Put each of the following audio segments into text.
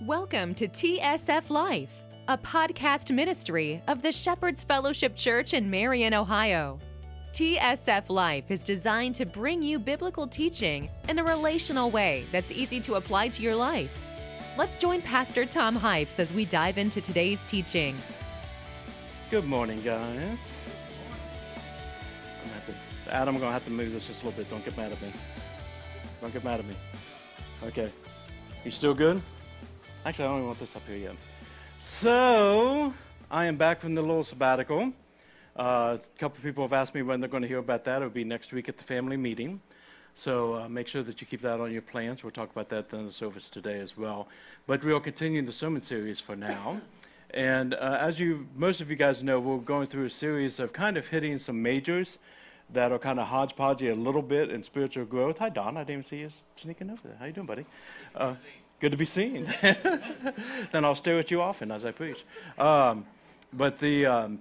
Welcome to TSF Life, a podcast ministry of the Shepherd's Fellowship Church in Marion, Ohio. TSF Life is designed to bring you biblical teaching in a relational way that's easy to apply to your life. Let's join Pastor Tom Hypes as we dive into today's teaching. Good morning, guys. I'm gonna have to, Adam, I'm going to have to move this just a little bit. Don't get mad at me. Don't get mad at me. Okay. You still good? Actually, I don't even want this up here yet. So, I am back from the little sabbatical. Uh, a couple of people have asked me when they're going to hear about that. It'll be next week at the family meeting. So uh, make sure that you keep that on your plans. We'll talk about that in the service today as well. But we'll continue the sermon series for now. And uh, as you, most of you guys know, we're going through a series of kind of hitting some majors that are kind of hodgepodgey a little bit in spiritual growth. Hi, Don. I didn't even see you sneaking over there. How you doing, buddy? Good to be seen. then I'll stare at you often as I preach. Um, but the um,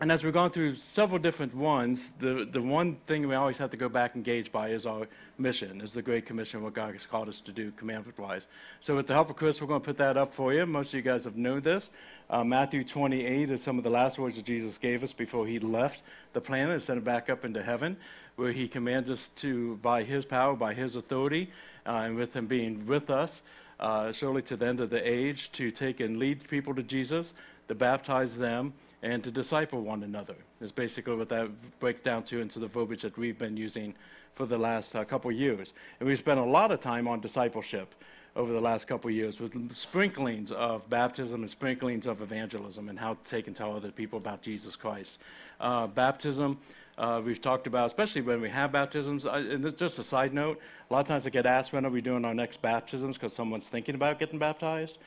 and as we've gone through several different ones, the, the one thing we always have to go back and gauge by is our mission, is the Great Commission, what God has called us to do commandment wise. So, with the help of Chris, we're going to put that up for you. Most of you guys have known this. Uh, Matthew 28 is some of the last words that Jesus gave us before he left the planet and sent it back up into heaven, where he commands us to, by his power, by his authority, uh, and with him being with us, uh, surely to the end of the age, to take and lead people to Jesus, to baptize them and to disciple one another is basically what that breaks down to into the verbiage that we've been using for the last uh, couple years. And we've spent a lot of time on discipleship over the last couple years with sprinklings of baptism and sprinklings of evangelism and how to take and tell other people about Jesus Christ. Uh, baptism, uh, we've talked about, especially when we have baptisms. I, and just a side note, a lot of times I get asked when are we doing our next baptisms because someone's thinking about getting baptized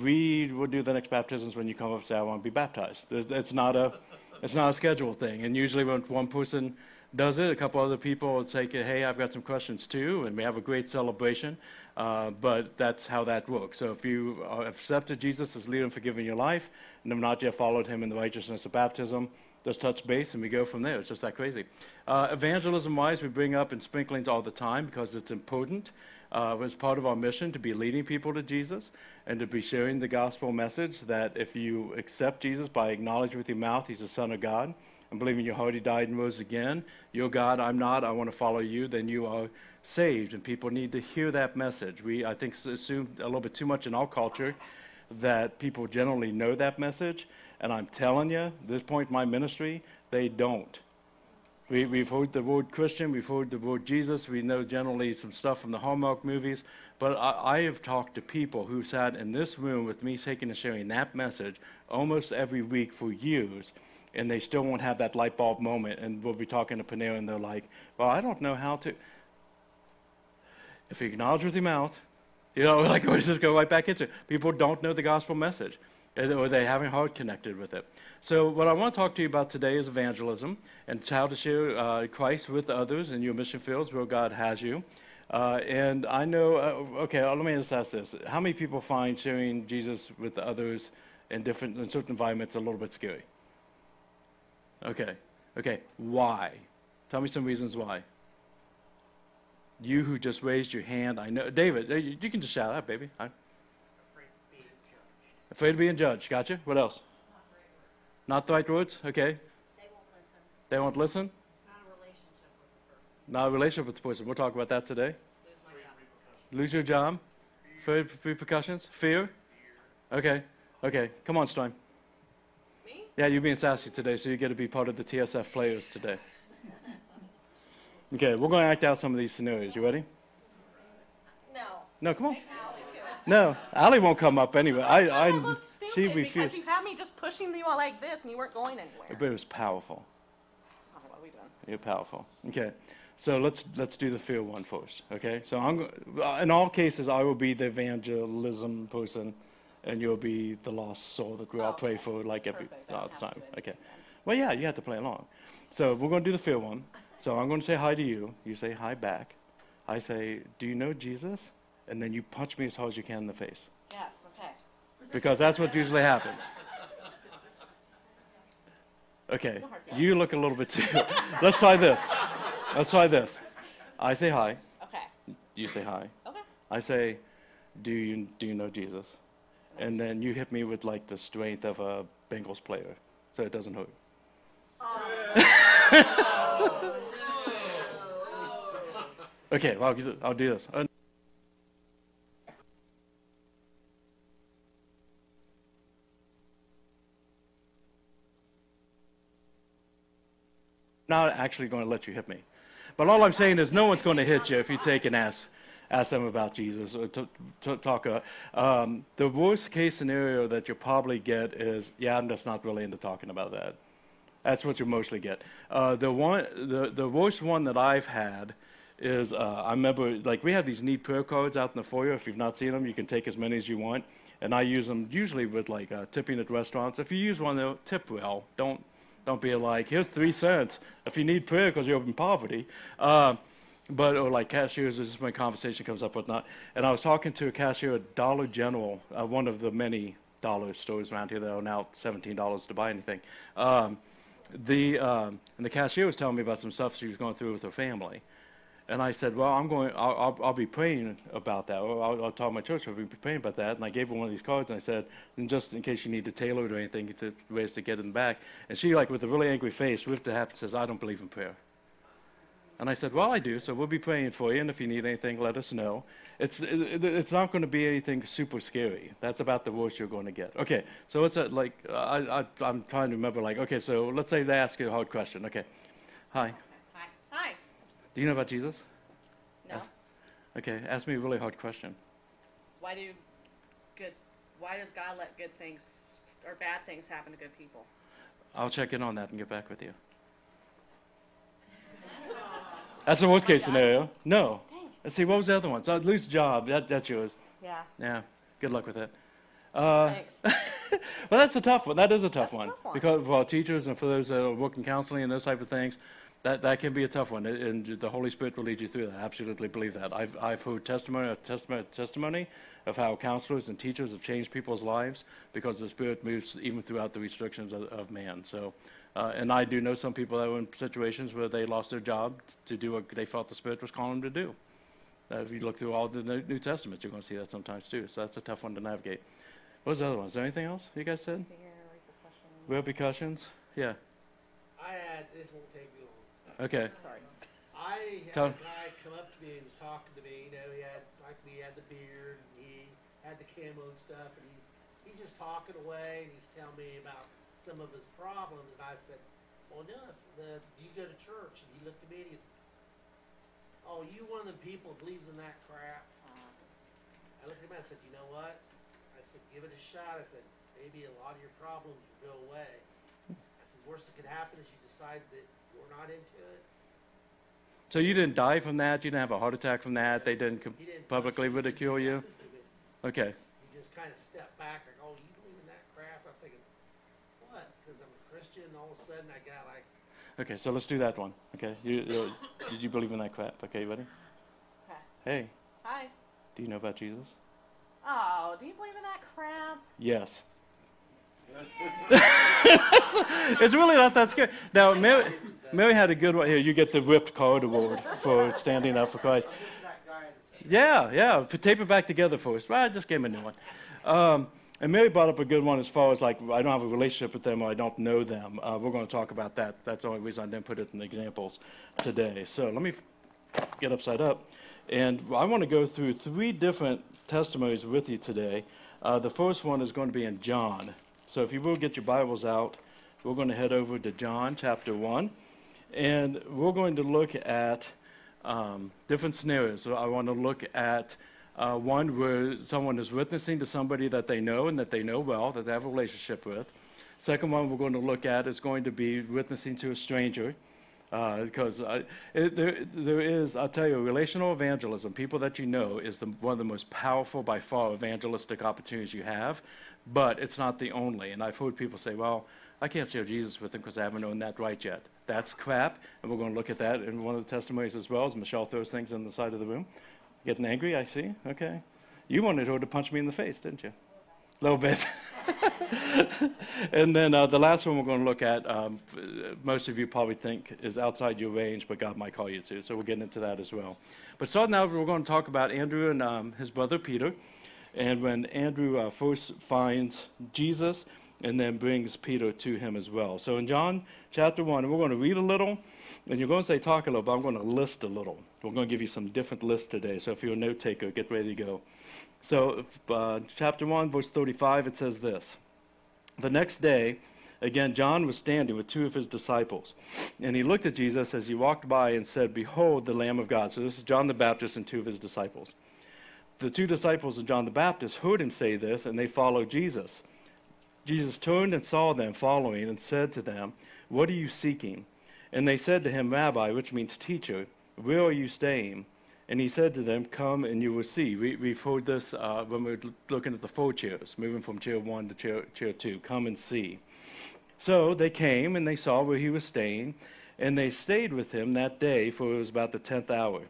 we will do the next baptisms when you come up and say, I want to be baptized. It's not a, it's not a scheduled thing. And usually when one person does it, a couple other people will say, hey, I've got some questions too, and we have a great celebration. Uh, but that's how that works. So if you have accepted Jesus as leader and forgiven your life, and have not yet followed him in the righteousness of baptism, just touch base and we go from there. It's just that crazy. Uh, evangelism wise, we bring up in sprinklings all the time because it's important uh, was part of our mission to be leading people to Jesus and to be sharing the gospel message that if you accept Jesus by acknowledging with your mouth he's the Son of God and believing in your heart he died and rose again, you're God, I'm not, I want to follow you, then you are saved. And people need to hear that message. We, I think, assume a little bit too much in our culture that people generally know that message. And I'm telling you, this point in my ministry, they don't. We, we've heard the word Christian, we've heard the word Jesus, we know generally some stuff from the Hallmark movies, but I, I have talked to people who sat in this room with me taking and sharing that message almost every week for years, and they still won't have that light bulb moment. And we'll be talking to Panera, and they're like, Well, I don't know how to. If you acknowledge with your mouth, you know, like we just go right back into it. People don't know the gospel message, or they haven't heart connected with it. So, what I want to talk to you about today is evangelism and how to share uh, Christ with others in your mission fields where God has you. Uh, and I know, uh, okay, let me just ask this: How many people find sharing Jesus with others in different, in certain environments, a little bit scary? Okay, okay, why? Tell me some reasons why. You who just raised your hand, I know, David, you can just shout out, baby. I'm afraid of being judged. Afraid of being judged. Gotcha. What else? Not the right words? Okay. They won't listen. They won't listen? Not a relationship with the person. Not a relationship with the person. We'll talk about that today. Lose my job. Lose your job? Fear repercussions? Fear? Okay. Okay. Come on, Stein. Me? Yeah, you're being sassy today, so you get to be part of the TSF players today. Okay, we're going to act out some of these scenarios. You ready? No. No, come on. No, Allie won't come up anyway. I, I, looked stupid she because refused. you had me just pushing you all like this and you weren't going anywhere. But it was powerful. Oh, what are we doing? You're powerful. Okay, so let's let's do the fear one first. Okay, so I'm uh, in all cases I will be the evangelism person, and you'll be the lost soul that we all oh, pray for like every all the time. have to be Okay, well yeah, you have to play along. So we're going to do the fear one. So I'm going to say hi to you. You say hi back. I say, "Do you know Jesus?" And then you punch me as hard as you can in the face Yes, okay. because that's what usually happens. Okay, you look a little bit too. Let's try this. Let's try this. I say hi. Okay. You say hi. Okay. I say, do you do you know Jesus? and then you hit me with like the strength of a Bengals player, so it doesn't hurt. okay, well, I'll, do- this. Uh, not actually going to let you hit me. But all I'm saying is, no one's going to hit you if you take and ask, ask them about Jesus or talk. Uh, um, the worst case scenario that you'll probably get is, yeah, I'm just not really into talking about that. That's what you mostly get. Uh, the one, the, the worst one that I've had is, uh, I remember, like we have these need prayer cards out in the foyer. If you've not seen them, you can take as many as you want. And I use them usually with like uh, tipping at restaurants. If you use one, though, tip well. Don't don't be like, here's three cents if you need prayer because you're in poverty. Uh, but or like cashiers, this is when conversation comes up with not. And I was talking to a cashier at Dollar General, uh, one of the many dollar stores around here that are now seventeen dollars to buy anything. Um, the um, and the cashier was telling me about some stuff she was going through with her family. And I said, well, I'm going, I'll, I'll, I'll be praying about that. I'll, I'll tell my church I'll be praying about that. And I gave her one of these cards and I said, and just in case you need to tailor it or anything, to ways to get it back. And she, like, with a really angry face, ripped it half and says, I don't believe in prayer. And I said, well, I do, so we'll be praying for you. And if you need anything, let us know. It's, it, it's not going to be anything super scary. That's about the worst you're going to get. Okay, so it's a, like, I, I, I'm trying to remember, like, okay, so let's say they ask you a hard question. Okay, hi. Hi. Hi. Do you know about Jesus? No. Okay, ask me a really hard question. Why do good? Why does God let good things or bad things happen to good people? I'll check in on that and get back with you. That's the worst case oh, scenario. No. Let's see, what was the other one? So I'd lose a job. That, that's yours. Yeah. Yeah, good luck with it. Uh, Thanks. well, that's a tough one. That is a tough, That's a one. tough one. Because for our teachers and for those that are working counseling and those type of things, that, that can be a tough one. And the Holy Spirit will lead you through that. I absolutely believe that. I've, I've heard testimony, testimony, testimony of how counselors and teachers have changed people's lives because the Spirit moves even throughout the restrictions of, of man. So, uh, and I do know some people that were in situations where they lost their job to do what they felt the Spirit was calling them to do. Uh, if you look through all the New New Testament, you're going to see that sometimes too. So that's a tough one to navigate. What was the other one? Is there anything else you guys said? Repercussions? Yeah. I had, this won't take me long. Okay. Sorry. I had Tell- a guy come up to me and was talking to me, you know, he had, like me, he had the beard, and he had the camo and stuff, and he's, he's just talking away, and he's telling me about some of his problems, and I said, well, no, I said, uh, do you go to church? And he looked at me and he said, oh, you one of the people that believes in that crap? Uh-huh. I looked at him, I said, you know what? I said, give it a shot. I said, maybe a lot of your problems will go away. I said, worst that could happen is you decide that you're not into it. So you didn't die from that? You didn't have a heart attack from that? They didn't com- didn't publicly punch ridicule you? didn't do it. Okay. You just kind of stepped back, like, oh, you believe in that crap? I'm thinking, what? Because I'm a Christian, all of a sudden I got like, Okay, so let's do that one. Okay. You, you, did you believe in that crap? Okay, ready? Okay. Hey, Hi. do you know about Jesus? Oh, do you believe in that crap? Yes. it's really not that scary. Now, Mary, Mary had a good one. Here, you get the whipped card award for standing up for Christ. that guy is Yeah, yeah. Tape it back together for us. Well, I just gave him a new one. Um, and Mary brought up a good one as far as like I don't have a relationship with them or I don't know them. Uh, we're going to talk about that. That's the only reason I didn't put it in the examples today. So let me get upside up. And I want to go through three different testimonies with you today. Uh, the first one is going to be in John. So if you will get your Bibles out, we're going to head over to John chapter 1. And we're going to look at um, different scenarios. So I want to look at uh, one where someone is witnessing to somebody that they know and that they know well, that they have a relationship with. Second one we're going to look at is going to be witnessing to a stranger. Because uh, there, there is, I'll tell you, relational evangelism, people that you know, is the, one of the most powerful by far evangelistic opportunities you have, but it's not the only. And I've heard people say, well, I can't share Jesus with them because I haven't known that right yet. That's crap, and we're going to look at that in one of the testimonies as well, as Michelle throws things on the side of the room. Getting angry, I see. Okay. You wanted her to punch me in the face, didn't you? A little bit. and then uh, the last one we're going to look at, um, most of you probably think is outside your range, but God might call you to. So we'll get into that as well. But starting out, we're going to talk about Andrew and um, his brother Peter. and when Andrew uh, first finds Jesus and then brings Peter to him as well. So in John chapter 1, we're going to read a little, and you're going to say talk a little, but I'm going to list a little. We're going to give you some different lists today. So if you're a note taker, get ready to go. So, uh, chapter 1, verse 35, it says this The next day, again, John was standing with two of his disciples. And he looked at Jesus as he walked by and said, Behold, the Lamb of God. So, this is John the Baptist and two of his disciples. The two disciples of John the Baptist heard him say this, and they followed Jesus. Jesus turned and saw them following and said to them, What are you seeking? And they said to him, Rabbi, which means teacher, where are you staying? And he said to them, Come and you will see. We, have heard this uh, when we are looking at the four chairs, moving from chair one to chair, chair two. Come and see. So they came and they saw where he was staying, and they stayed with him that day, for it was about the tenth hour.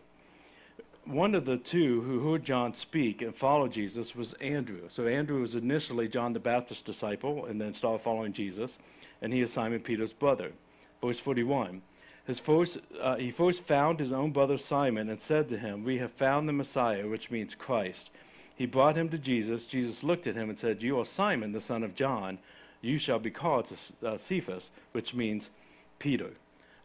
One of the two who heard John speak and followed Jesus was Andrew. So Andrew was initially John the Baptist's disciple and then started following Jesus, and he is Simon Peter's brother. Verse 41. His first, uh, he first found his own brother Simon and said to him, We have found the Messiah, which means Christ. He brought him to Jesus. Jesus looked at him and said, You are Simon, the son of John. You shall be called uh, Cephas, which means Peter.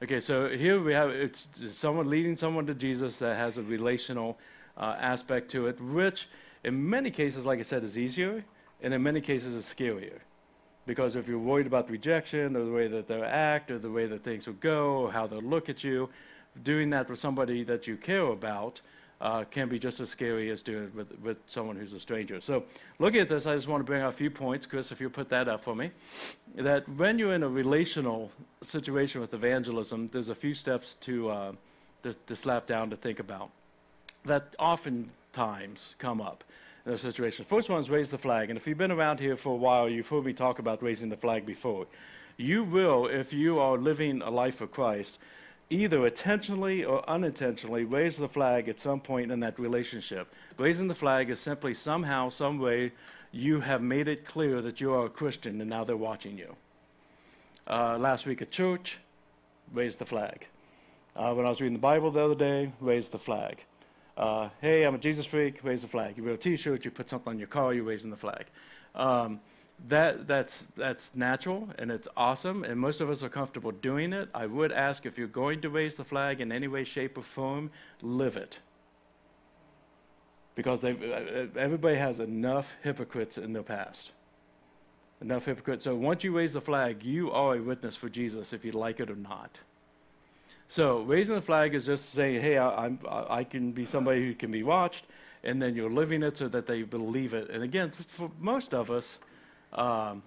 Okay, so here we have it's someone leading someone to Jesus that has a relational uh, aspect to it, which in many cases, like I said, is easier, and in many cases is scarier. Because if you're worried about rejection or the way that they'll act or the way that things will go or how they'll look at you, doing that with somebody that you care about uh, can be just as scary as doing it with, with someone who's a stranger. So, looking at this, I just want to bring out a few points. Chris, if you put that up for me, that when you're in a relational situation with evangelism, there's a few steps to, uh, to, to slap down to think about that oftentimes come up in a situation. First one is raise the flag. And if you've been around here for a while, you've heard me talk about raising the flag before. You will, if you are living a life for Christ, either intentionally or unintentionally raise the flag at some point in that relationship. Raising the flag is simply somehow, some way, you have made it clear that you are a Christian and now they're watching you. Uh, last week at church, raised the flag. Uh, when I was reading the Bible the other day, raised the flag uh, hey, I'm a Jesus freak, raise the flag. You wear a T-shirt, you put something on your car, you're raising the flag. Um, that, that's, that's natural and it's awesome, and most of us are comfortable doing it. I would ask if you're going to raise the flag in any way, shape, or form, live it. Because uh, everybody has enough hypocrites in their past. Enough hypocrites. So once you raise the flag, you are a witness for Jesus if you like it or not. So raising the flag is just saying, hey, I, I can be somebody who can be watched, and then you're living it so that they believe it. And again, for most of us, um,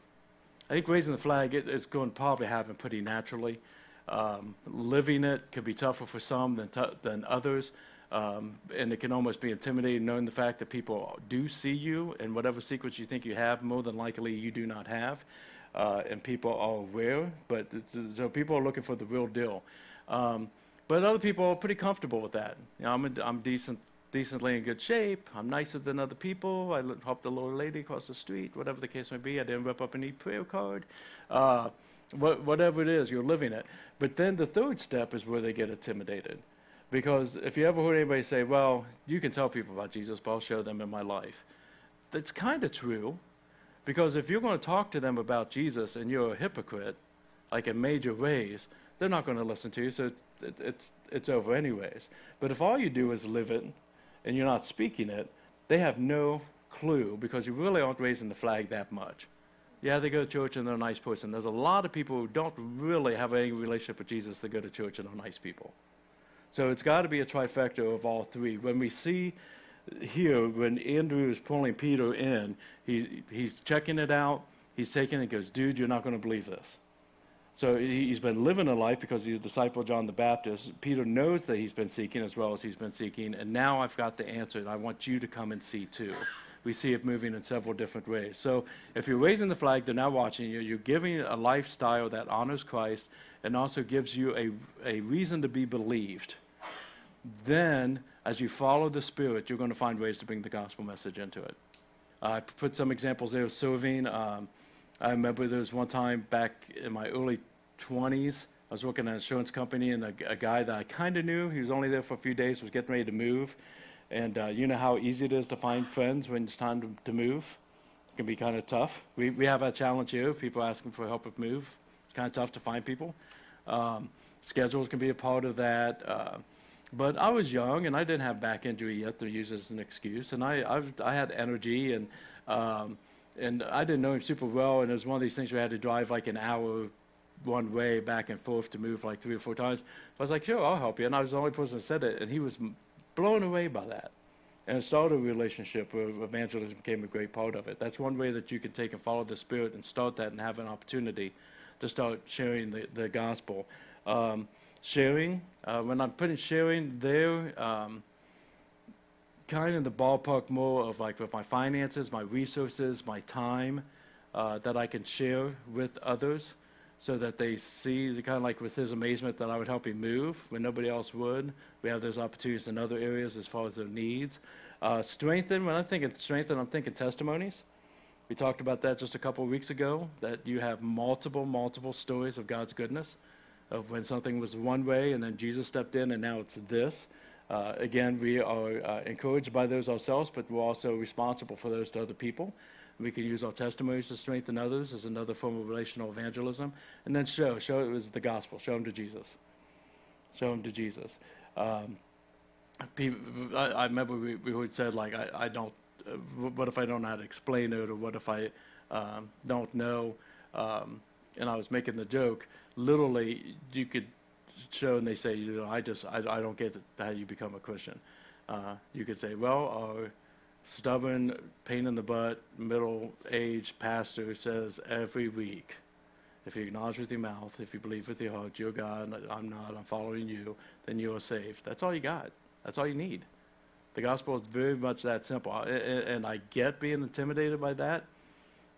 I think raising the flag it, it's going to probably happen pretty naturally. Um, living it can be tougher for some than, t- than others. Um, and it can almost be intimidating knowing the fact that people do see you and whatever secrets you think you have, more than likely you do not have. Uh, and people are aware, but so people are looking for the real deal. Um, but other people are pretty comfortable with that. You know, I'm, a, I'm decent, decently in good shape. I'm nicer than other people. I helped the little lady across the street, whatever the case may be. I didn't rip up any prayer card. Uh, wh- whatever it is, you're living it. But then the third step is where they get intimidated. Because if you ever heard anybody say, well, you can tell people about Jesus, but I'll show them in my life. That's kind of true. Because if you're going to talk to them about Jesus and you're a hypocrite, like in major ways, they're not going to listen to you, so it, it's, it's over anyways. But if all you do is live it and you're not speaking it, they have no clue because you really aren't raising the flag that much. Yeah, they go to church and they're a nice person. There's a lot of people who don't really have any relationship with Jesus that go to church and are nice people. So it's got to be a trifecta of all three. When we see here, when Andrew is pulling Peter in, he, he's checking it out. He's taking it and goes, Dude, you're not going to believe this. So he's been living a life because he's a disciple of John the Baptist. Peter knows that he's been seeking as well as he's been seeking, and now I've got the answer, and I want you to come and see too. We see it moving in several different ways. So if you're raising the flag, they're now watching you. You're giving a lifestyle that honors Christ and also gives you a, a reason to be believed. Then, as you follow the Spirit, you're going to find ways to bring the gospel message into it. Uh, I put some examples there of serving. Um, I remember there was one time back in my early 20s, I was working at an insurance company, and a, a guy that I kind of knew, he was only there for a few days, was getting ready to move. And uh, you know how easy it is to find friends when it's time to, to move? It can be kind of tough. We, we have a challenge here. People asking for help with move. It's kind of tough to find people. Um, schedules can be a part of that. Uh, but I was young and I didn't have back injury yet to use as an excuse. And I, I've, I had energy and, um, and I didn't know him super well. And it was one of these things where I had to drive like an hour one way back and forth to move like three or four times. I was like, sure, I'll help you. And I was the only person that said it. And he was blown away by that. And it started a relationship where evangelism became a great part of it. That's one way that you can take and follow the Spirit and start that and have an opportunity to start sharing the, the gospel. Um, sharing, uh, when I'm putting sharing there, um, kind of in the ballpark more of like with my finances, my resources, my time uh, that I can share with others so that they see the kind of like with his amazement that I would help him move when nobody else would. We have those opportunities in other areas as far as their needs. Uh, strengthen, when I'm thinking strengthen, I'm thinking testimonies. We talked about that just a couple of weeks ago, that you have multiple, multiple stories of God's goodness, of when something was one way and then Jesus stepped in and now it's this. Uh, again, we are uh, encouraged by those ourselves, but we're also responsible for those to other people. We can use our testimonies to strengthen others as another form of relational evangelism. And then show, show it was the gospel, show them to Jesus. Show them to Jesus. Um, people, I, I remember we, we would said, like, I, I don't, uh, what if I don't know how to explain it, or what if I um, don't know? Um, and I was making the joke, literally, you could show, and they say, you know, I just, I, I don't get how you become a Christian. Uh, you could say, well, our stubborn, pain in the butt, middle-aged pastor says every week, if you acknowledge with your mouth, if you believe with your heart, you're God, I'm not, I'm following you, then you are saved. That's all you got. That's all you need. The gospel is very much that simple. And I get being intimidated by that,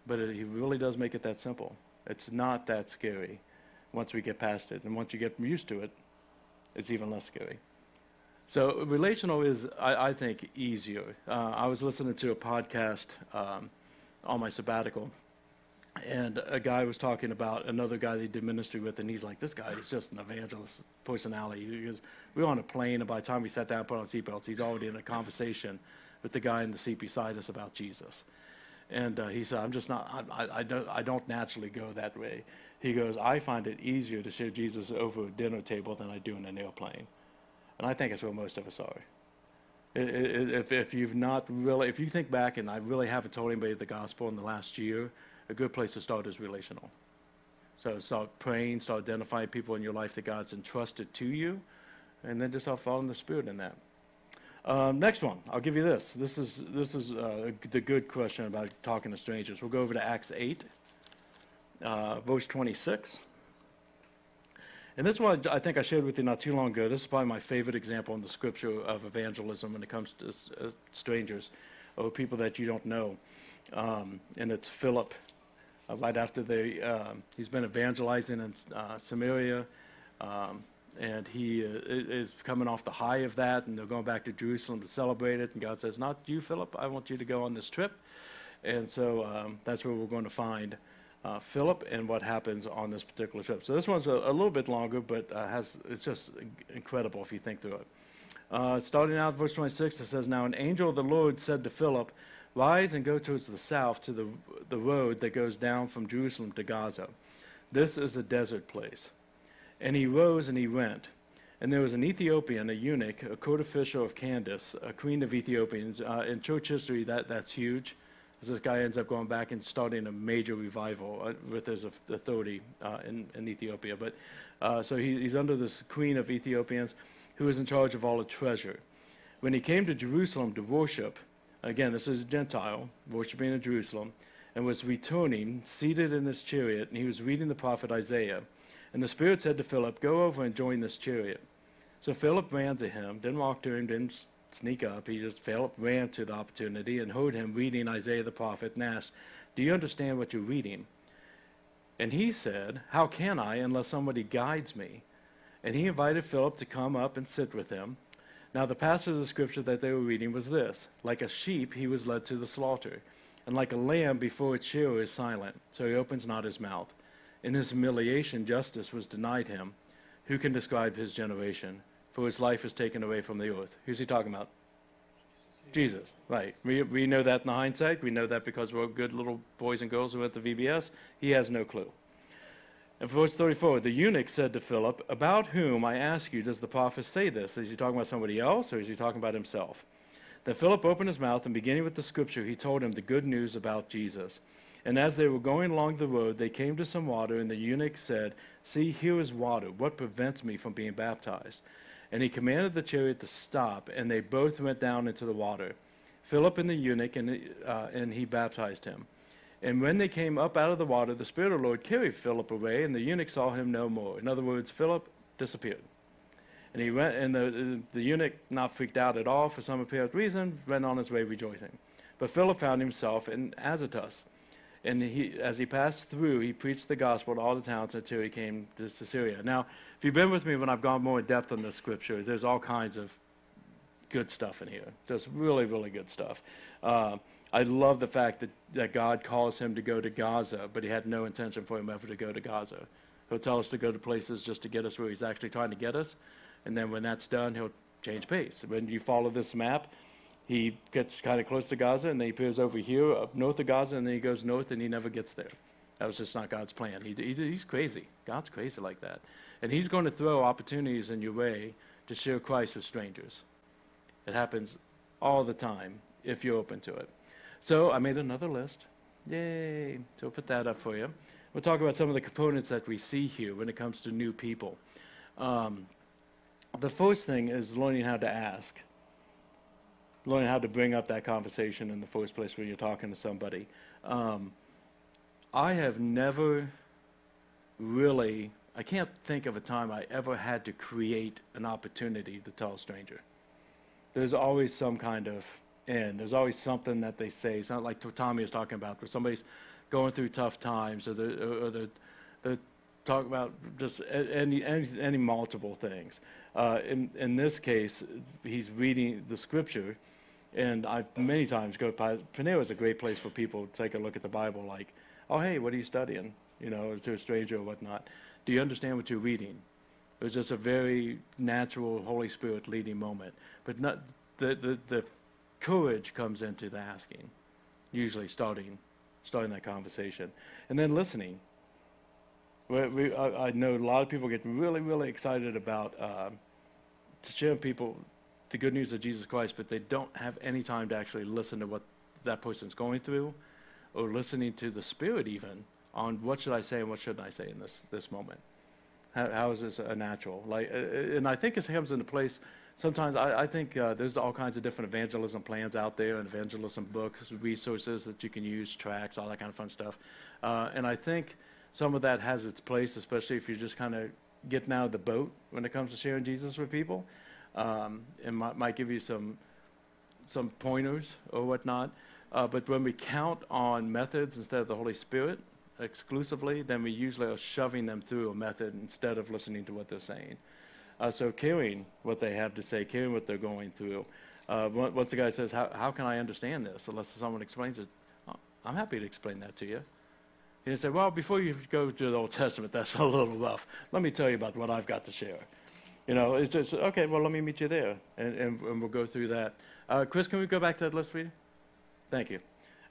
but he really does make it that simple. It's not that scary once we get past it. And once you get used to it, it's even less scary. So relational is, I, I think, easier. Uh, I was listening to a podcast um, on my sabbatical, and a guy was talking about another guy they did ministry with, and he's like, "This guy is just an evangelist personality." Because we were on a plane, and by the time we sat down, and put on seatbelts, he's already in a conversation with the guy in the seat beside us about Jesus. And uh, he said, "I'm just not. I, I, I don't. I don't naturally go that way." He goes, "I find it easier to share Jesus over a dinner table than I do in an airplane." And I think it's where most of us are. If, if you've not really, if you think back and I really haven't told anybody the gospel in the last year, a good place to start is relational. So start praying, start identifying people in your life that God's entrusted to you, and then just start following the Spirit in that. Um, next one, I'll give you this. This is this is uh, the good question about talking to strangers. We'll go over to Acts eight, uh, verse twenty-six. And this one I think I shared with you not too long ago. This is probably my favorite example in the scripture of evangelism when it comes to uh, strangers or people that you don't know. Um, and it's Philip, uh, right after they, um, he's been evangelizing in uh, Samaria. Um, and he uh, is coming off the high of that, and they're going back to Jerusalem to celebrate it. And God says, Not you, Philip, I want you to go on this trip. And so um, that's where we're going to find uh, Philip and what happens on this particular trip. So this one's a, a little bit longer, but uh, has it's just incredible if you think through it. Uh, starting out, verse 26, it says, Now an angel of the Lord said to Philip, Rise and go towards the south to the, the road that goes down from Jerusalem to Gaza. This is a desert place. And he rose and he went. And there was an Ethiopian, a eunuch, a court official of Candace, a queen of Ethiopians. Uh, in church history, that, that's huge. As this guy ends up going back and starting a major revival uh, with his authority uh, in, in Ethiopia. But uh, so he, he's under this queen of Ethiopians who is in charge of all the treasure. When he came to Jerusalem to worship, again, this is a Gentile, worshiping in Jerusalem, and was returning, seated in his chariot, and he was reading the prophet Isaiah. And the Spirit said to Philip, Go over and join this chariot. So Philip ran to him, didn't walk to him, didn't sneak up. He just, Philip ran to the opportunity and heard him reading Isaiah the prophet and asked, Do you understand what you're reading? And he said, How can I unless somebody guides me? And he invited Philip to come up and sit with him. Now, the passage of scripture that they were reading was this Like a sheep, he was led to the slaughter, and like a lamb before its shearer is silent, so he opens not his mouth. In his humiliation, justice was denied him. Who can describe his generation? For his life is taken away from the earth. Who's he talking about? Jesus, right. We, we know that in the hindsight. We know that because we're good little boys and girls who went to VBS. He has no clue. In verse 34, the eunuch said to Philip, About whom, I ask you, does the prophet say this? Is he talking about somebody else or is he talking about himself? Then Philip opened his mouth, and beginning with the scripture, he told him the good news about Jesus. And as they were going along the road, they came to some water, and the eunuch said, See, here is water. What prevents me from being baptized? And he commanded the chariot to stop, and they both went down into the water, Philip and the eunuch, and, uh, and he baptized him. And when they came up out of the water, the Spirit of the Lord carried Philip away, and the eunuch saw him no more. In other words, Philip disappeared. And he went, and the, the eunuch, not freaked out at all for some apparent reason, went on his way rejoicing. But Philip found himself in Azotus. And he, as he passed through, he preached the gospel to all the towns until he came to Caesarea. Now, if you've been with me when I've gone more in depth on this scripture, there's all kinds of good stuff in here. Just really, really good stuff. Uh, I love the fact that, that God calls him to go to Gaza, but he had no intention for him ever to go to Gaza. He'll tell us to go to places just to get us where he's actually trying to get us. And then when that's done, he'll change pace. When you follow this map, he gets kind of close to Gaza, and then he appears over here, up north of Gaza, and then he goes north, and he never gets there. That was just not God's plan. He, he, he's crazy. God's crazy like that. And he's going to throw opportunities in your way to share Christ with strangers. It happens all the time if you're open to it. So I made another list. Yay. So I'll put that up for you. We'll talk about some of the components that we see here when it comes to new people. Um, the first thing is learning how to ask, learning how to bring up that conversation in the first place when you're talking to somebody. Um, I have never really, I can't think of a time I ever had to create an opportunity to tell a stranger. There's always some kind of end. There's always something that they say. It's not like Tommy was talking about, where somebody's going through tough times, or they're, or they're, they're talking about just any, any, any multiple things. Uh, in, in this case, he's reading the scripture, and I many times go. Panera is a great place for people to take a look at the Bible. Like, oh hey, what are you studying? You know, to a stranger or whatnot. Do you understand what you're reading? It was just a very natural Holy Spirit leading moment. But not the the, the courage comes into the asking, usually starting starting that conversation, and then listening. We, I, I, know a lot of people get really, really excited about uh, sharing people the good news of Jesus Christ, but they don't have any time to actually listen to what that person's going through, or listening to the Spirit even on what should I say and what shouldn't I say in this this moment. how, how is this a natural? Like, uh, uh, and I think it comes into place. Sometimes I, I think uh, there's all kinds of different evangelism plans out there, and evangelism books, resources that you can use, tracks, all that kind of fun stuff. Uh, and I think some of that has its place, especially if you're just kind of getting out of the boat when it comes to sharing Jesus with people, um, and might, might, give you some some pointers or whatnot. Uh, but when we count on methods instead of the Holy Spirit exclusively, then we usually are shoving them through a method instead of listening to what they're saying. Uh, so caring what they have to say, caring what they're going through. Uh, once the guy says, how, how can I understand this? Unless someone explains it, oh, I'm happy to explain that to you. He said, Well, before you go to the Old Testament, that's a little rough. Let me tell you about what I've got to share. You know, it's just, okay, well, let me meet you there, and, and, and we'll go through that. Uh, Chris, can we go back to that list, reading? Thank you.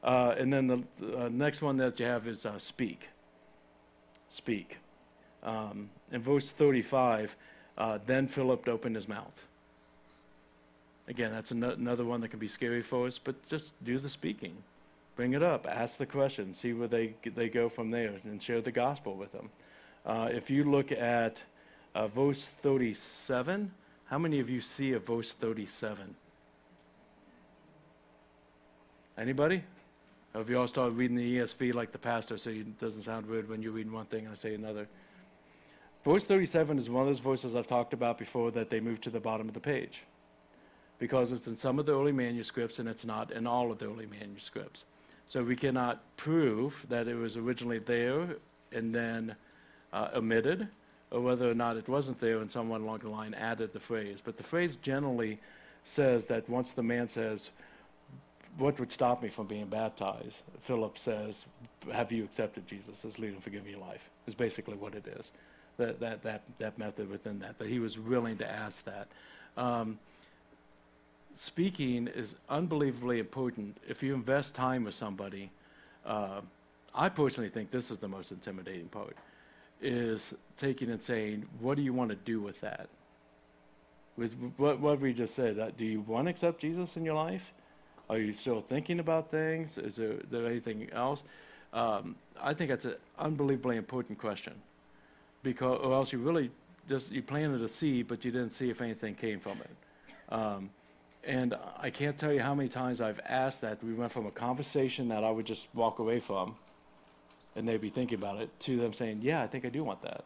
Uh, and then the, the uh, next one that you have is uh, speak. Speak. Um, in verse 35, uh, then Philip opened his mouth. Again, that's an- another one that can be scary for us, but just do the speaking bring it up, ask the question, see where they, they go from there, and share the gospel with them. Uh, if you look at uh, verse 37, how many of you see a verse 37? Anybody? Have you all started reading the ESV like the pastor so it doesn't sound weird when you're reading one thing and I say another? Verse 37 is one of those verses I've talked about before that they move to the bottom of the page because it's in some of the early manuscripts and it's not in all of the early manuscripts. So we cannot prove that it was originally there and then uh, omitted, or whether or not it wasn't there and someone along the line added the phrase. But the phrase generally says that once the man says, What would stop me from being baptized? Philip says, Have you accepted Jesus as leader and forgive your life? Is basically what it is. That, that, that, that method within that, that he was willing to ask that. Um, speaking is unbelievably important. If you invest time with somebody, uh, I personally think this is the most intimidating part, is taking and saying, what do you want to do with that? With what, what we just said, uh, do you want to accept Jesus in your life? Are you still thinking about things? Is there, there anything else? Um, I think that's an unbelievably important question, because or else you really just you planted a seed, but you didn't see if anything came from it. Um, and I can't tell you how many times I've asked that. We went from a conversation that I would just walk away from, and they'd be thinking about it, to them saying, "Yeah, I think I do want that."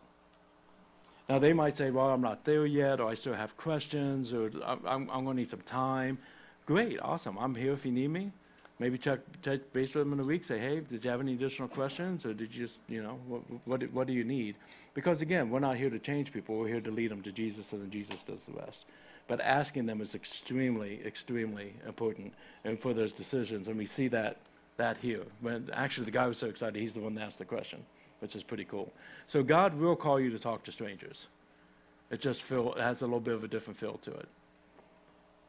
Now they might say, "Well, I'm not there yet, or I still have questions, or I'm, I'm, I'm going to need some time." Great, awesome. I'm here if you need me. Maybe check, check base with them in a week. Say, "Hey, did you have any additional questions, or did you just, you know, what, what, what do you need?" Because again, we're not here to change people. We're here to lead them to Jesus, and then Jesus does the rest. But asking them is extremely, extremely important, and for those decisions, and we see that that here. When actually the guy was so excited, he's the one that asked the question, which is pretty cool. So God will call you to talk to strangers. It just feel it has a little bit of a different feel to it.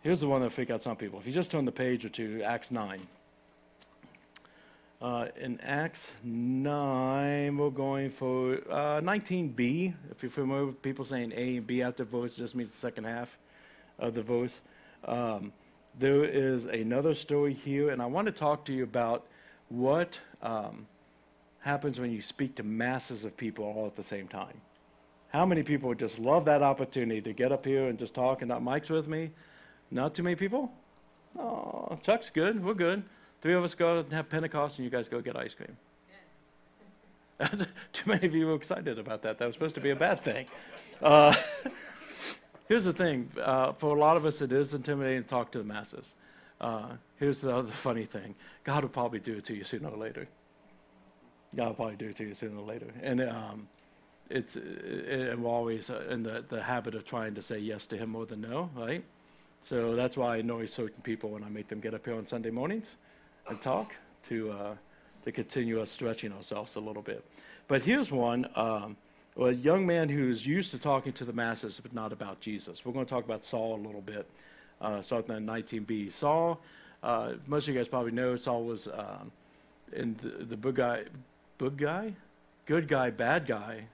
Here's the one that freak out some people. If you just turn the page or two, Acts nine. Uh, in Acts 9, we're going for uh, 19b. If you're familiar with people saying A and B after it just means the second half of the voice. Um, there is another story here, and I want to talk to you about what um, happens when you speak to masses of people all at the same time. How many people would just love that opportunity to get up here and just talk and not mics with me? Not too many people? Oh, Chuck's good. We're good. Three of us go and have Pentecost, and you guys go get ice cream. Too many of you were excited about that. That was supposed to be a bad thing. Uh, here's the thing uh, for a lot of us, it is intimidating to talk to the masses. Uh, here's the other funny thing God will probably do it to you sooner or later. God will probably do it to you sooner or later. And um, it's, uh, and we're always uh, in the, the habit of trying to say yes to Him more than no, right? So that's why I annoy certain people when I make them get up here on Sunday mornings and talk to uh, to continue us stretching ourselves a little bit. But here's one: um, a young man who's used to talking to the masses, but not about Jesus. We're going to talk about Saul a little bit, uh, starting at 19b. Saul, uh, most of you guys probably know, Saul was um, in the, the good guy, good guy, good guy, bad guy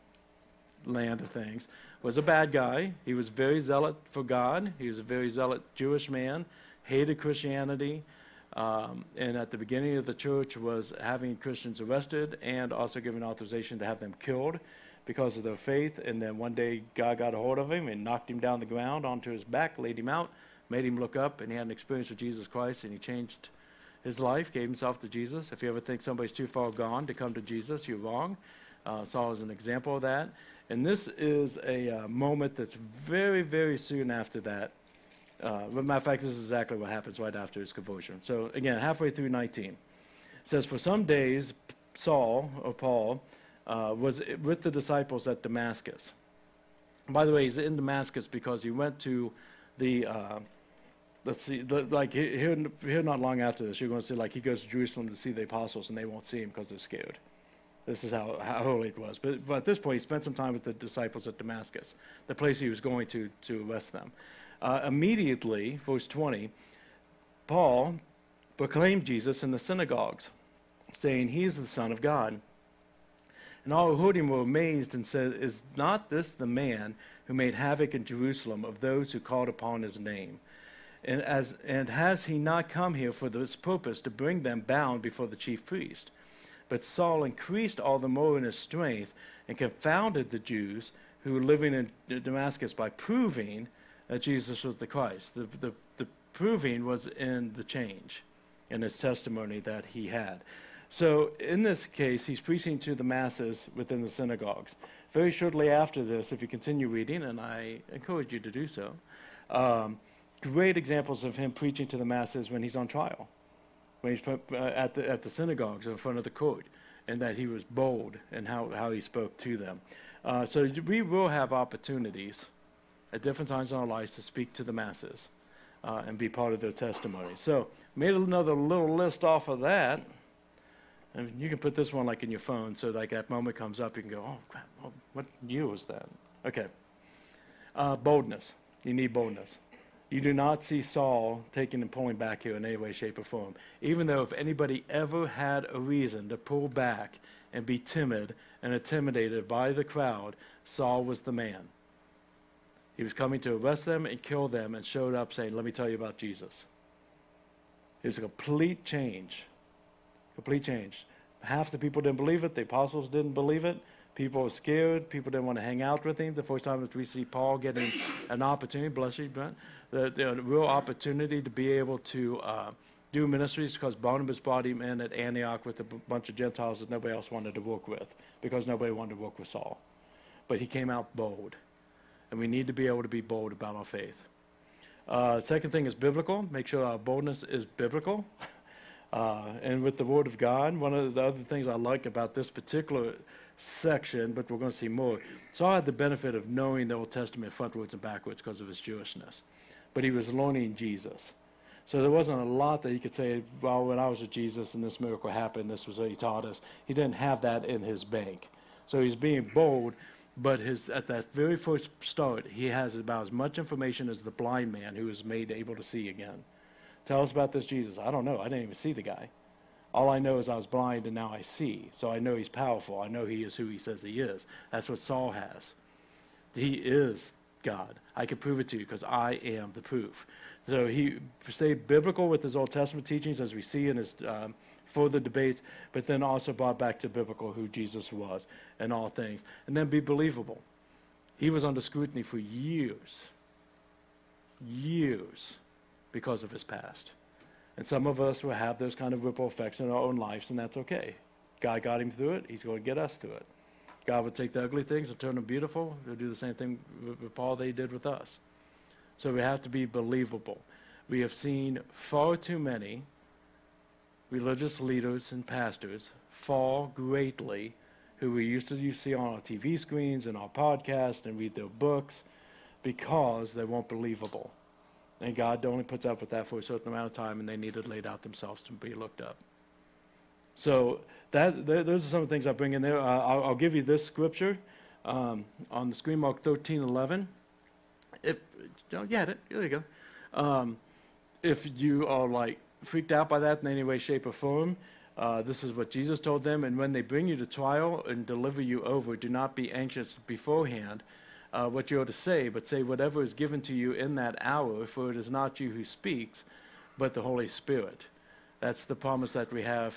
land of things. Was a bad guy. He was very zealot for God. He was a very zealot Jewish man. Hated Christianity. Um, and at the beginning of the church was having Christians arrested and also giving authorization to have them killed because of their faith. And then one day God got a hold of him and knocked him down the ground onto his back, laid him out, made him look up, and he had an experience with Jesus Christ, and he changed his life, gave himself to Jesus. If you ever think somebody's too far gone to come to Jesus, you're wrong. Uh, Saul is an example of that. And this is a uh, moment that's very, very soon after that. Uh, a matter of fact, this is exactly what happens right after his conversion. So again, halfway through 19, it says, For some days, Saul, or Paul, uh, was with the disciples at Damascus. By the way, he's in Damascus because he went to the, uh, let's see, the, like he- here, here not long after this, you're going to see like he goes to Jerusalem to see the apostles and they won't see him because they're scared. This is how, how holy it was. But, but at this point, he spent some time with the disciples at Damascus, the place he was going to to arrest them. Uh, immediately, verse 20, Paul proclaimed Jesus in the synagogues, saying, He is the Son of God. And all who heard him were amazed and said, Is not this the man who made havoc in Jerusalem of those who called upon his name? And, as, and has he not come here for this purpose, to bring them bound before the chief priest? But Saul increased all the more in his strength and confounded the Jews who were living in Damascus by proving that Jesus was the Christ. The, the, the proving was in the change in his testimony that he had. So in this case, he's preaching to the masses within the synagogues. Very shortly after this, if you continue reading, and I encourage you to do so, um, great examples of him preaching to the masses when he's on trial when he's uh, at the at the synagogues in front of the court, and that he was bold in how, how he spoke to them. Uh, so we will have opportunities at different times in our lives to speak to the masses uh, and be part of their testimony. So made another little list off of that. And you can put this one like in your phone, so like that moment comes up, you can go, oh crap, oh, what year was that? Okay. Uh, boldness. You need boldness. You do not see Saul taking and pulling back here in any way, shape, or form. Even though if anybody ever had a reason to pull back and be timid and intimidated by the crowd, Saul was the man. He was coming to arrest them and kill them and showed up saying, Let me tell you about Jesus. It was a complete change. Complete change. Half the people didn't believe it, the apostles didn't believe it. People were scared. People didn't want to hang out with him. The first time we see Paul getting an opportunity, bless you, Brent, the, the real opportunity to be able to uh, do ministries because Barnabas brought him in at Antioch with a b- bunch of Gentiles that nobody else wanted to work with because nobody wanted to work with Saul. But he came out bold. And we need to be able to be bold about our faith. Uh, second thing is biblical. Make sure our boldness is biblical. Uh, and with the Word of God, one of the other things I like about this particular section, but we're going to see more. Saul had the benefit of knowing the Old Testament frontwards and backwards because of his Jewishness, but he was learning Jesus. So there wasn't a lot that he could say, well, when I was with Jesus and this miracle happened, this was what he taught us. He didn't have that in his bank. So he's being bold, but his, at that very first start, he has about as much information as the blind man who was made able to see again. Tell us about this Jesus. I don't know. I didn't even see the guy. All I know is I was blind and now I see. So I know he's powerful. I know he is who he says he is. That's what Saul has. He is God. I can prove it to you because I am the proof. So he stayed biblical with his Old Testament teachings as we see in his um, further debates, but then also brought back to biblical who Jesus was and all things. And then be believable. He was under scrutiny for years. Years because of his past. And some of us will have those kind of ripple effects in our own lives, and that's okay. God got him through it, he's going to get us through it. God would take the ugly things and turn them beautiful. He'll do the same thing with, Paul they did with us. So we have to be believable. We have seen far too many religious leaders and pastors fall greatly who we used to see on our TV screens and our podcasts and read their books because they weren't believable. And God only puts up with that for a certain amount of time, and they need to lay out themselves to be looked up. So that th- those are some of the things I bring in there. Uh, I'll, I'll give you this scripture um, on the screen, Mark 13, 11. If don't get it, there you go. Um, if you are like freaked out by that in any way, shape, or form, uh, this is what Jesus told them. And when they bring you to trial and deliver you over, do not be anxious beforehand uh, what you are to say, but say whatever is given to you in that hour, for it is not you who speaks, but the Holy Spirit. That's the promise that we have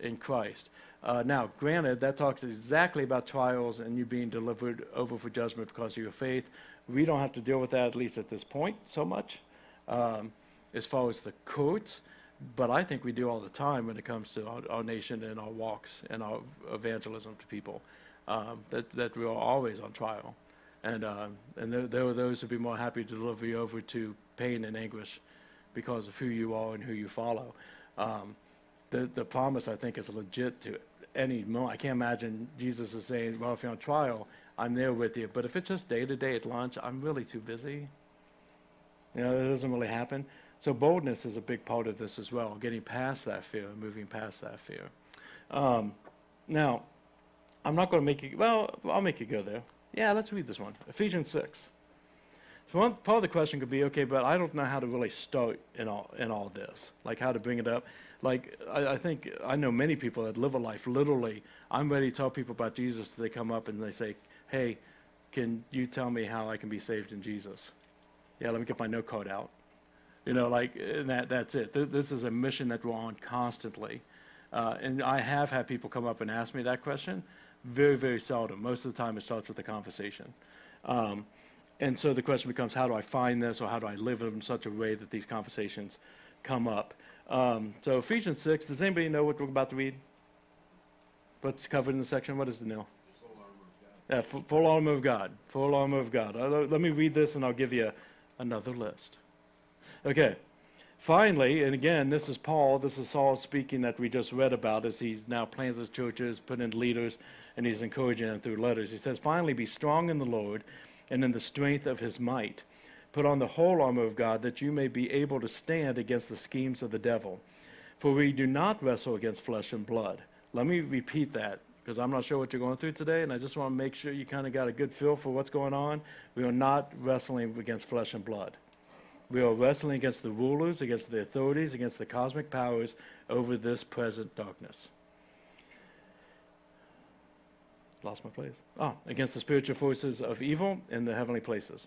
in Christ. Uh, now, granted, that talks exactly about trials and you being delivered over for judgment because of your faith. We don't have to deal with that, at least at this point, so much um, as far as the courts. But I think we do all the time when it comes to our, our nation and our walks and our evangelism to people, um, that, that we are always on trial. And, uh, and there, there are those who'd be more happy to deliver you over to pain and anguish because of who you are and who you follow. Um, the, the promise, I think, is legit to any moment. I can't imagine Jesus is saying, well, if you're on trial, I'm there with you. But if it's just day to day at lunch, I'm really too busy. You know, it doesn't really happen. So boldness is a big part of this as well, getting past that fear moving past that fear. Um, now, I'm not going to make you, well, I'll make you go there. Yeah, let's read this one. Ephesians 6. So one part of the question could be, okay, but I don't know how to really start in all in all this, like how to bring it up. Like I, I think I know many people that live a life literally. I'm ready to tell people about Jesus. They come up and they say, "Hey, can you tell me how I can be saved in Jesus?" Yeah, let me get my note card out. You know, like that that's it. Th- This is a mission that we're on constantly, uh, and I have had people come up and ask me that question. Very, very seldom. Most of the time, it starts with a conversation. Um, and so the question becomes, how do I find this, or how do I live in such a way that these conversations come up? Um, so Ephesians 6, does anybody know what we're about to read? What's covered in the section? What is the nil? Yeah, full, armor of God. Full armor of God. Uh, let me read this and I'll give you another list. Okay. Finally, and again, this is Paul, this is Saul speaking that we just read about as he now plans his churches, put in leaders, and he's encouraging them through letters. He says, Finally, be strong in the Lord and in the strength of his might. Put on the whole armor of God that you may be able to stand against the schemes of the devil. For we do not wrestle against flesh and blood. Let me repeat that because I'm not sure what you're going through today, and I just want to make sure you kind of got a good feel for what's going on. We are not wrestling against flesh and blood. We are wrestling against the rulers, against the authorities, against the cosmic powers over this present darkness. Lost my place. Ah, against the spiritual forces of evil in the heavenly places.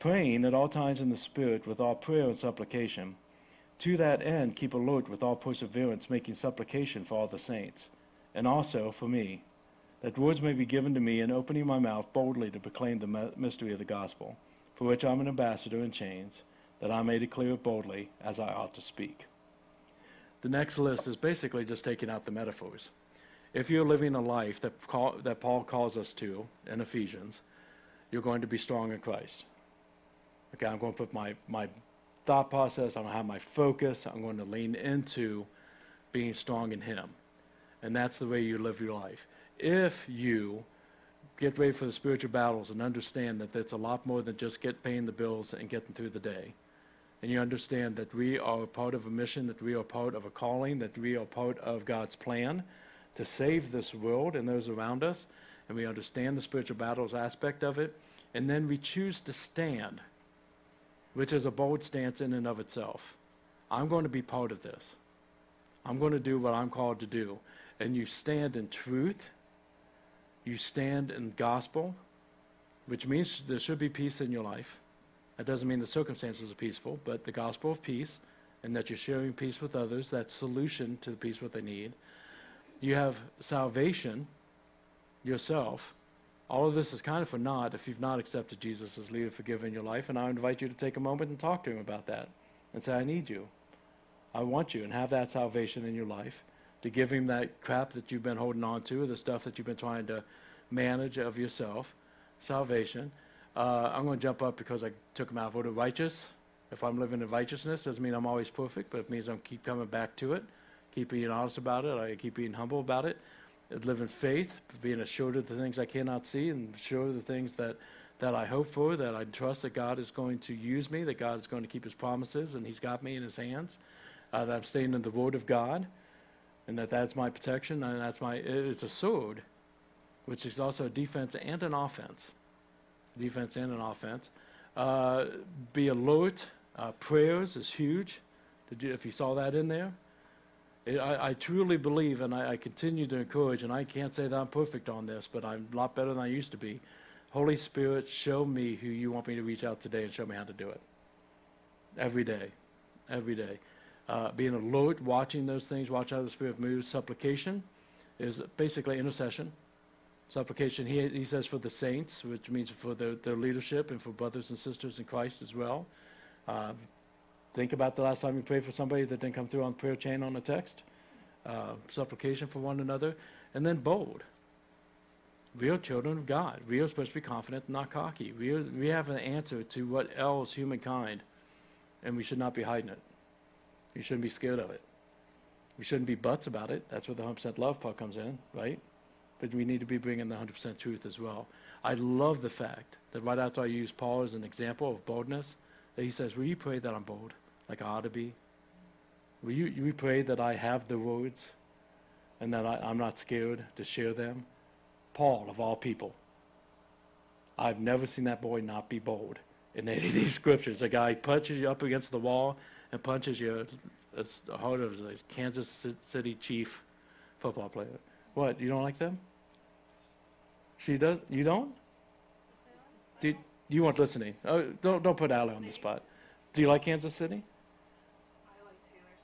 praying at all times in the Spirit with all prayer and supplication. To that end, keep alert with all perseverance, making supplication for all the saints, and also for me, that words may be given to me in opening my mouth boldly to proclaim the mystery of the gospel, for which I'm an ambassador in chains, that I may declare it boldly as I ought to speak. The next list is basically just taking out the metaphors. If you're living a life that, that Paul calls us to in Ephesians, you're going to be strong in Christ. Okay, I'm going to put my, my thought process, I'm going to have my focus, I'm going to lean into being strong in Him. And that's the way you live your life. If you get ready for the spiritual battles and understand that it's a lot more than just get paying the bills and getting through the day, and you understand that we are part of a mission, that we are part of a calling, that we are part of God's plan to save this world and those around us, and we understand the spiritual battles aspect of it, and then we choose to stand, which is a bold stance in and of itself. I'm going to be part of this. I'm going to do what I'm called to do. And you stand in truth, you stand in gospel, which means there should be peace in your life. That doesn't mean the circumstances are peaceful, but the gospel of peace, and that you're sharing peace with others, that solution to the peace what they need. You have salvation yourself. All of this is kind of for naught if you've not accepted Jesus as leader, forgiver in your life. And I invite you to take a moment and talk to him about that and say, I need you. I want you, and have that salvation in your life. To give him that crap that you've been holding on to, the stuff that you've been trying to manage of yourself, salvation. Uh, I'm going to jump up because I took him out of righteous. If I'm living in righteousness, doesn't mean I'm always perfect, but it means I'm keep coming back to it keep being honest about it. I keep being humble about it. Live in faith, being assured of the things I cannot see and sure of the things that, that I hope for, that I trust that God is going to use me, that God is going to keep his promises, and he's got me in his hands, uh, that I'm staying in the word of God, and that that's my protection, and that's my, it's a sword, which is also a defense and an offense. Defense and an offense. Uh, be alert. Uh, prayers is huge. Did you, if you saw that in there, I, I truly believe, and I, I continue to encourage, and I can't say that I'm perfect on this, but I'm a lot better than I used to be. Holy Spirit, show me who you want me to reach out today and show me how to do it. Every day. Every day. Uh, being alert, watching those things, watch how the Spirit moves. Supplication is basically intercession. Supplication, he, he says, for the saints, which means for their, their leadership and for brothers and sisters in Christ as well. Uh, Think about the last time you prayed for somebody that didn't come through on prayer chain on a text. Uh, supplication for one another. And then bold. Real children of God. We are supposed to be confident, not cocky. We, are, we have an answer to what ails humankind, and we should not be hiding it. You shouldn't be scared of it. We shouldn't be butts about it. That's where the 100% love part comes in, right? But we need to be bringing the 100% truth as well. I love the fact that right after I use Paul as an example of boldness, that he says, Will you pray that I'm bold? like I ought to be? Will you, you pray that I have the words and that I, I'm not scared to share them? Paul, of all people. I've never seen that boy not be bold in any of these scriptures. A guy punches you up against the wall and punches you as hard as a Kansas City Chief football player. What? You don't like them? She does. You don't? Do, you weren't listening. Oh, don't don't put Allie on the spot. Do you like Kansas City? I like Taylor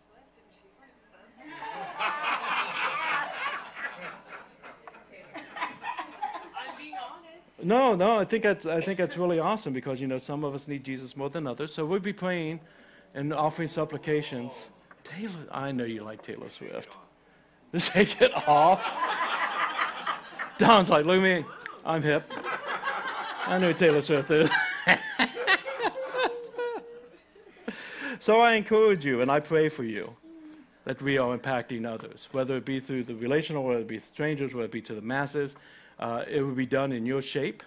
Swift. No, no, I think that's I think that's really awesome because you know some of us need Jesus more than others. So we'll be praying and offering supplications. Taylor, I know you like Taylor Swift. Just take it off. Don's like, look at me, I'm hip. I know Taylor Swift is. so I encourage you and I pray for you that we are impacting others, whether it be through the relational, whether it be strangers, whether it be to the masses. Uh, it will be done in your shape.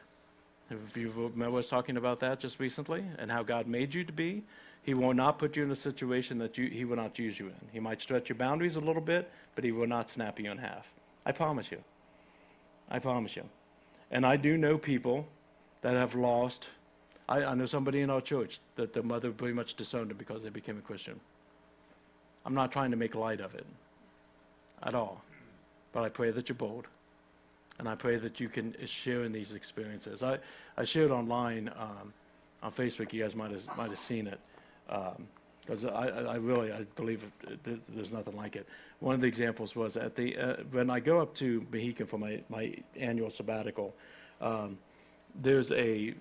If you remember us talking about that just recently and how God made you to be, He will not put you in a situation that you, He will not use you in. He might stretch your boundaries a little bit, but He will not snap you in half. I promise you. I promise you. And I do know people that have lost. I, I know somebody in our church that the mother pretty much disowned them because they became a Christian. I'm not trying to make light of it at all. But I pray that you're bold. And I pray that you can share in these experiences. I, I shared online um, on Facebook. You guys might have, might have seen it. Because I, I I really, I believe it, th- there's nothing like it. One of the examples was at the, uh, when I go up to Mohican for my, my annual sabbatical, um, there's a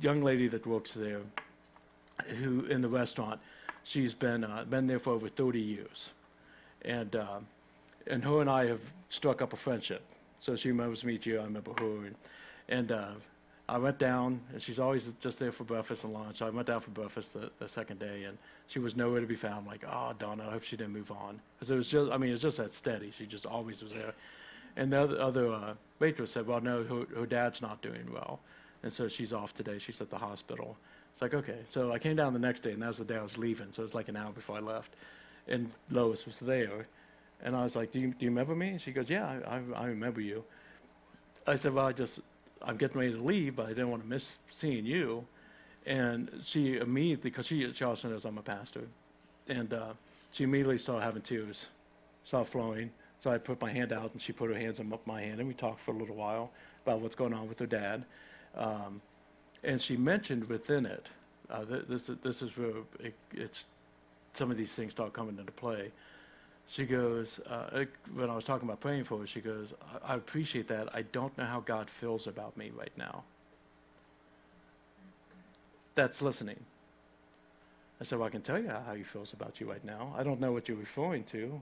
young lady that works there who in the restaurant. She's been uh, been there for over 30 years, and uh, and her and I have struck up a friendship. So she remembers me too. I remember her, and, and uh, I went down, and she's always just there for breakfast and lunch. So I went down for breakfast the, the second day, and she was nowhere to be found. I'm like, oh, Donna, I hope she didn't move on, because it was just, I mean, it was just that steady. She just always was there. And the other, uh, waitress said, well, no, her, her dad's not doing well, and so she's off today. She's at the hospital. It's like, okay. So I came down the next day, and that was the day I was leaving. So it was like an hour before I left. And Lois was there. And I was like, do you, do you remember me? And she goes, yeah, I, I, I remember you. I said, well, I just, I'm getting ready to leave, but I didn't want to miss seeing you. And she immediately, because she, she also knows I'm a pastor, and uh, she immediately started having tears, started flowing. So I put my hand out, and she put her hands on my hand, and we talked for a little while about what's going on with her dad. Um, and she mentioned within it, uh, th- this, is- this is where it, it's, some of these things start coming into play. She goes, uh, when I was talking about praying for her, she goes, I, I appreciate that. I don't know how God feels about me right now. That's listening. I said, Well, I can tell you how he feels about you right now. I don't know what you're referring to.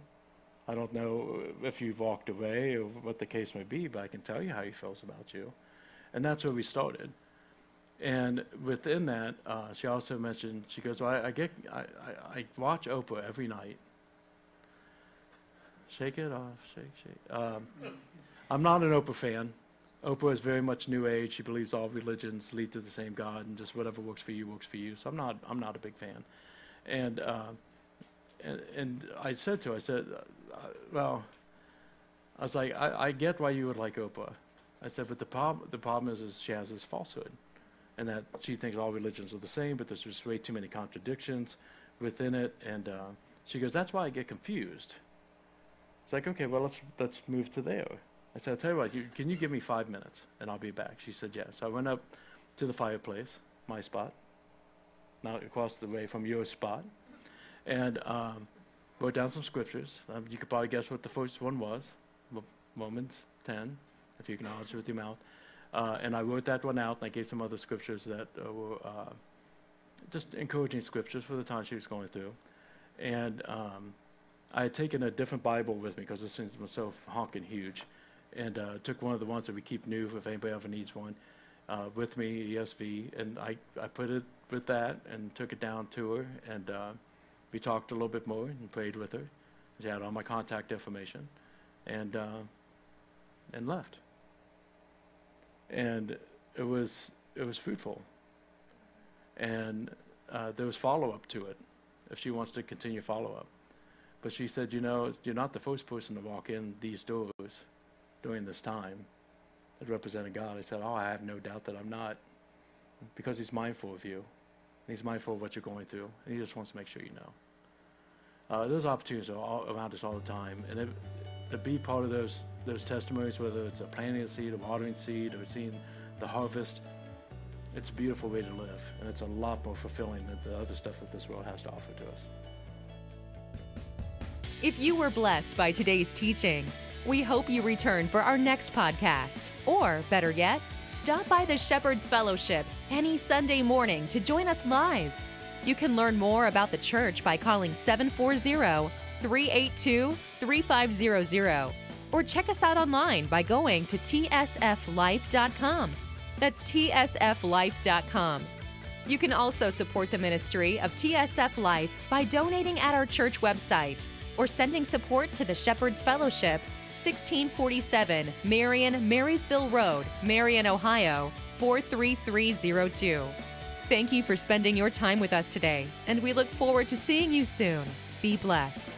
I don't know if you've walked away or what the case may be, but I can tell you how he feels about you. And that's where we started. And within that, uh, she also mentioned, she goes, well, I, I get, I, I, I watch Oprah every night. Shake it off, shake, shake. Um, I'm not an Oprah fan. Oprah is very much New Age. She believes all religions lead to the same God, and just whatever works for you works for you. So I'm not, I'm not a big fan. And, uh, and, and I said to her, I said, uh, well, I was like, I, I get why you would like Oprah. I said, but the problem, the problem is, is she has this falsehood, and that she thinks all religions are the same, but there's just way too many contradictions within it. And uh, she goes, that's why I get confused. It's like, okay, well, let's let's move to there. I said, I'll tell you what, you, can you give me five minutes and I'll be back? She said, yes. So I went up to the fireplace, my spot, not across the way from your spot, and um, wrote down some scriptures. Um, you could probably guess what the first one was, Romans 10, if you acknowledge it with your mouth. Uh, and I wrote that one out, and I gave some other scriptures that uh, were uh, just encouraging scriptures for the time she was going through. And um, I had taken a different Bible with me because this thing was so honking huge, and uh, took one of the ones that we keep new if anybody ever needs one uh, with me, ESV, and I, I put it with that and took it down to her, and uh, we talked a little bit more and prayed with her. She had all my contact information, and uh, and left. And it was it was fruitful, and uh, there was follow up to it, if she wants to continue follow up. But she said, you know, you're not the first person to walk in these doors during this time that represented God. I said, oh, I have no doubt that I'm not, because He's mindful of you. And he's mindful of what you're going through, and He just wants to make sure you know. Uh, those opportunities are all around us all the time, and it, to be part of those those testimonies, whether it's a planting a seed, a watering seed, or seeing the harvest, it's a beautiful way to live, and it's a lot more fulfilling than the other stuff that this world has to offer to us. If you were blessed by today's teaching, we hope you return for our next podcast. Or, better yet, stop by the Shepherd's Fellowship any Sunday morning to join us live. You can learn more about the church by calling 740 382 3500 or check us out online by going to tsflife.com. That's tsflife.com. You can also support the ministry of TSF Life by donating at our church website or sending support to the Shepherd's Fellowship, 1647 Marion Marysville Road, Marion, Ohio 43302. Thank you for spending your time with us today, and we look forward to seeing you soon. Be blessed.